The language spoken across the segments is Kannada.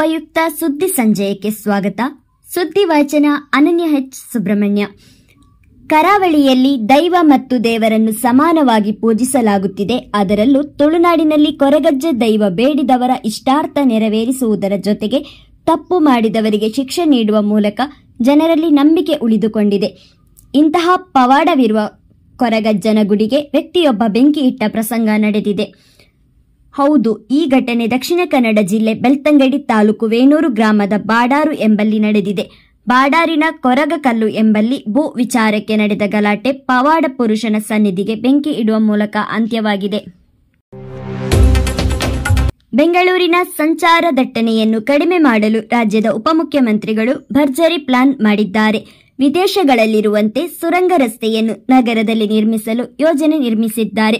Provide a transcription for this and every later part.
ಉಪಯುಕ್ತ ಸುದ್ದಿ ಸಂಜಯಕ್ಕೆ ಸ್ವಾಗತ. ಸುದ್ದಿ ವಾಚನ ಅನನ್ಯ ಹೆಚ್ ಸುಬ್ರಹ್ಮಣ್ಯ. ಕರಾವಳಿಯಲ್ಲಿ ದೈವ ಮತ್ತು ದೇವರನ್ನು ಸಮಾನವಾಗಿ ಪೂಜಿಸಲಾಗುತ್ತಿದೆ. ಅದರಲ್ಲೂ ತುಳುನಾಡಿನಲ್ಲಿ ಕೊರಗಜ್ಜ ದೈವ ಬೇಡಿದವರ ಇಷ್ಟಾರ್ಥ ನೆರವೇರಿಸುವುದರ ಜೊತೆಗೆ ತಪ್ಪು ಮಾಡಿದವರಿಗೆ ಶಿಕ್ಷೆ ನೀಡುವ ಮೂಲಕ ಜನರಲ್ಲಿ ನಂಬಿಕೆ ಉಳಿದುಕೊಂಡಿದೆ. ಇಂತಹ ಪವಾಡವಿರುವ ಕೊರಗಜ್ಜನ ಗುಡಿಗೆ ವ್ಯಕ್ತಿಯೊಬ್ಬ ಬೆಂಕಿ ಇಟ್ಟ ಪ್ರಸಂಗ ನಡೆದಿದೆ. ಹೌದು, ಈ ಘಟನೆ ದಕ್ಷಿಣ ಕನ್ನಡ ಜಿಲ್ಲೆ ಬೆಳ್ತಂಗಡಿ ತಾಲೂಕು ವೇಣೂರು ಗ್ರಾಮದ ಬಾಡಾರು ಎಂಬಲ್ಲಿ ನಡೆದಿದೆ. ಬಾಡಾರಿನ ಕೊರಗಕಲ್ಲು ಎಂಬಲ್ಲಿ ಭೂ ವಿಚಾರಕ್ಕೆ ನಡೆದ ಗಲಾಟೆ ಪವಾಡ ಪುರುಷನ ಸನ್ನಿಧಿಗೆ ಬೆಂಕಿ ಇಡುವ ಮೂಲಕ ಅಂತ್ಯವಾಗಿದೆ. ಬೆಂಗಳೂರಿನ ಸಂಚಾರ ದಟ್ಟಣೆಯನ್ನು ಕಡಿಮೆ ಮಾಡಲು ರಾಜ್ಯದ ಉಪಮುಖ್ಯಮಂತ್ರಿಗಳು ಭರ್ಜರಿ ಪ್ಲಾನ್ ಮಾಡಿದ್ದಾರೆ. ವಿದೇಶಗಳಲ್ಲಿರುವಂತೆ ಸುರಂಗ ರಸ್ತೆಯನ್ನು ನಗರದಲ್ಲಿ ನಿರ್ಮಿಸಲು ಯೋಜನೆ ನಿರ್ಮಿಸಿದ್ದಾರೆ.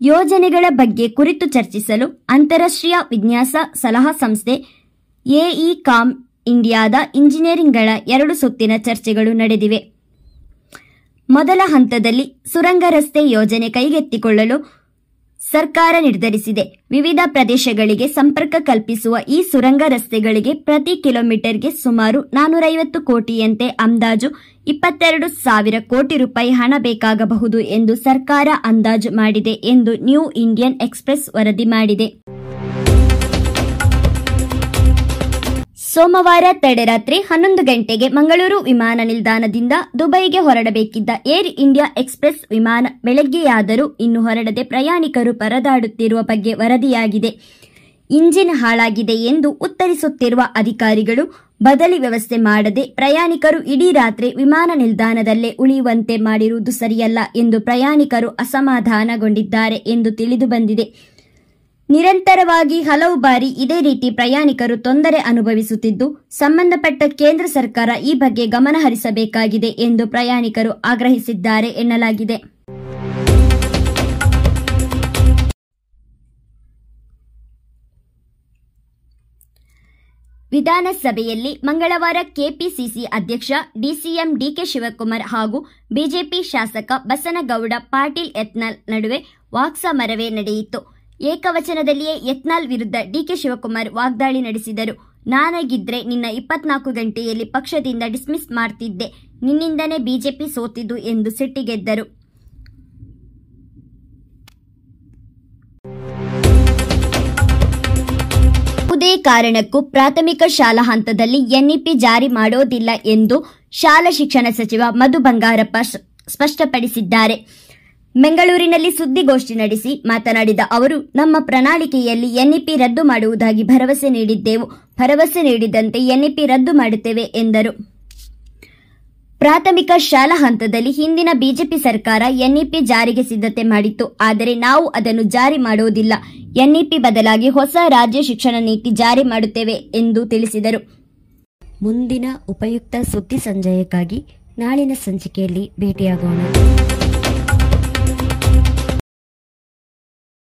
ಯೋಜನೆಗಳ ಬಗ್ಗೆ ಕುರಿತು ಚರ್ಚಿಸಲು ಅಂತಾರಾಷ್ಟ್ರೀಯ ವಿನ್ಯಾಸ ಸಲಹಾ ಸಂಸ್ಥೆ ಎಇ ಕಾಮ್ ಇಂಡಿಯಾದ ಇಂಜಿನಿಯರಿಂಗ್ಗಳ ಎರಡು ಸುತ್ತಿನ ಚರ್ಚೆಗಳು ನಡೆದಿವೆ. ಮೊದಲ ಹಂತದಲ್ಲಿ ಸುರಂಗ ರಸ್ತೆ ಯೋಜನೆ ಕೈಗೆತ್ತಿಕೊಳ್ಳಲು ಸರ್ಕಾರ ನಿರ್ಧರಿಸಿದೆ. ವಿವಿಧ ಪ್ರದೇಶಗಳಿಗೆ ಸಂಪರ್ಕ ಕಲ್ಪಿಸುವ ಈ ಸುರಂಗ ರಸ್ತೆಗಳಿಗೆ ಪ್ರತಿ ಕಿಲೋಮೀಟರ್ಗೆ ಸುಮಾರು ನಾನೂರೈವತ್ತು ಕೋಟಿಯಂತೆ ಅಂದಾಜು ಇಪ್ಪತ್ತೆರಡು ಸಾವಿರ ಕೋಟಿ ರೂಪಾಯಿ ಹಣ ಬೇಕಾಗಬಹುದು ಎಂದು ಸರ್ಕಾರ ಅಂದಾಜು ಮಾಡಿದೆ ಎಂದು ನ್ಯೂ ಇಂಡಿಯನ್ ಎಕ್ಸ್ಪ್ರೆಸ್ ವರದಿ ಮಾಡಿದೆ. ಸೋಮವಾರ ತಡರಾತ್ರಿ ಹನ್ನೊಂದು ಗಂಟೆಗೆ ಮಂಗಳೂರು ವಿಮಾನ ನಿಲ್ದಾಣದಿಂದ ದುಬೈಗೆ ಹೊರಡಬೇಕಿದ್ದ ಏರ್ ಇಂಡಿಯಾ ಎಕ್ಸ್ಪ್ರೆಸ್ ವಿಮಾನ ಬೆಳಗ್ಗೆಯಾದರೂ ಇನ್ನು ಹೊರಡದೆ ಪ್ರಯಾಣಿಕರು ಪರದಾಡುತ್ತಿರುವ ಬಗ್ಗೆ ವರದಿಯಾಗಿದೆ. ಇಂಜಿನ್ ಹಾಳಾಗಿದೆ ಎಂದು ಉತ್ತರಿಸುತ್ತಿರುವ ಅಧಿಕಾರಿಗಳು, ಬದಲಿ ವ್ಯವಸ್ಥೆ ಮಾಡದೆ ಪ್ರಯಾಣಿಕರು ಇಡೀ ರಾತ್ರಿ ವಿಮಾನ ನಿಲ್ದಾಣದಲ್ಲೇ ಉಳಿಯುವಂತೆ ಮಾಡಿರುವುದು ಸರಿಯಲ್ಲ ಎಂದು ಪ್ರಯಾಣಿಕರು ಅಸಮಾಧಾನಗೊಂಡಿದ್ದಾರೆ ಎಂದು ತಿಳಿದು ಬಂದಿದೆ. ನಿರಂತರವಾಗಿ ಹಲವು ಬಾರಿ ಇದೇ ರೀತಿ ಪ್ರಯಾಣಿಕರು ತೊಂದರೆ ಅನುಭವಿಸುತ್ತಿದ್ದು, ಸಂಬಂಧಪಟ್ಟ ಕೇಂದ್ರ ಸರ್ಕಾರ ಈ ಬಗ್ಗೆ ಗಮನ ಹರಿಸಬೇಕಾಗಿದೆ ಎಂದು ಪ್ರಯಾಣಿಕರು ಆಗ್ರಹಿಸಿದ್ದಾರೆ ಎನ್ನಲಾಗಿದೆ. ವಿಧಾನಸಭೆಯಲ್ಲಿ ಮಂಗಳವಾರ ಕೆಪಿಸಿಸಿ ಅಧ್ಯಕ್ಷ ಡಿಸಿಎಂ ಡಿಕೆ ಶಿವಕುಮಾರ್ ಹಾಗೂ ಬಿಜೆಪಿ ಶಾಸಕ ಬಸನಗೌಡ ಪಾಟೀಲ್ ಯತ್ನಾಳ್ ನಡುವೆ ವಾಕ್ಸಮರವೇ ನಡೆಯಿತು. ಏಕವಚನದಲ್ಲಿಯೇ ಯತ್ನಾಲ್ ವಿರುದ್ಧ ಡಿಕೆ ಶಿವಕುಮಾರ್ ವಾಗ್ದಾಳಿ ನಡೆಸಿದರು. ನಾನಾಗಿದ್ರೆ ನಿನ್ನ ಇಪ್ಪತ್ನಾಲ್ಕು ಗಂಟೆಯಲ್ಲಿ ಪಕ್ಷದಿಂದ ಡಿಸ್ಮಿಸ್ ಮಾಡ್ತಿದ್ದೆ. ನಿನ್ನಿಂದನೇ ಬಿಜೆಪಿ ಸೋತಿದ್ದು ಎಂದು ಸಿಟ್ಟಿಗೆದ್ದರು. ಯಾವುದೇ ಕಾರಣಕ್ಕೂ ಪ್ರಾಥಮಿಕ ಶಾಲಾ ಹಂತದಲ್ಲಿ ಎನ್ಇಪಿ ಜಾರಿ ಮಾಡೋದಿಲ್ಲ ಎಂದು ಶಾಲಾ ಶಿಕ್ಷಣ ಸಚಿವ ಮಧು ಬಂಗಾರಪ್ಪ ಸ್ಪಷ್ಟಪಡಿಸಿದ್ದಾರೆ. ಬೆಂಗಳೂರಿನಲ್ಲಿ ಸುದ್ದಿಗೋಷ್ಠಿ ನಡೆಸಿ ಮಾತನಾಡಿದ ಅವರು, ನಮ್ಮ ಪ್ರಣಾಳಿಕೆಯಲ್ಲಿ ಎನ್ಇಪಿ ರದ್ದು ಮಾಡುವುದಾಗಿ ಭರವಸೆ ನೀಡಿದ್ದೆವು. ಭರವಸೆ ನೀಡಿದಂತೆ ಎನ್ಇಪಿ ರದ್ದು ಮಾಡುತ್ತೇವೆ ಎಂದರು. ಪ್ರಾಥಮಿಕ ಶಾಲಾ ಹಂತದಲ್ಲಿ ಹಿಂದಿನ ಬಿಜೆಪಿ ಸರ್ಕಾರ ಎನ್ಇಪಿ ಜಾರಿಗೆ ಸಿದ್ಧತೆ ಮಾಡಿತ್ತು. ಆದರೆ ನಾವು ಅದನ್ನು ಜಾರಿ ಮಾಡುವುದಿಲ್ಲ ಎನ್ಇಪಿ ಬದಲಾಗಿ ಹೊಸ ರಾಜ್ಯ ಶಿಕ್ಷಣ ನೀತಿ ಜಾರಿ ಮಾಡುತ್ತೇವೆ ಎಂದು ತಿಳಿಸಿದರು. ಮುಂದಿನ ಉಪಯುಕ್ತ ಸುದ್ದಿ ಸಂಜಯಕ್ಕಾಗಿ ನಾಳಿನ ಸಂಚಿಕೆಯಲ್ಲಿ ಭೇಟಿಯಾಗೋಣ.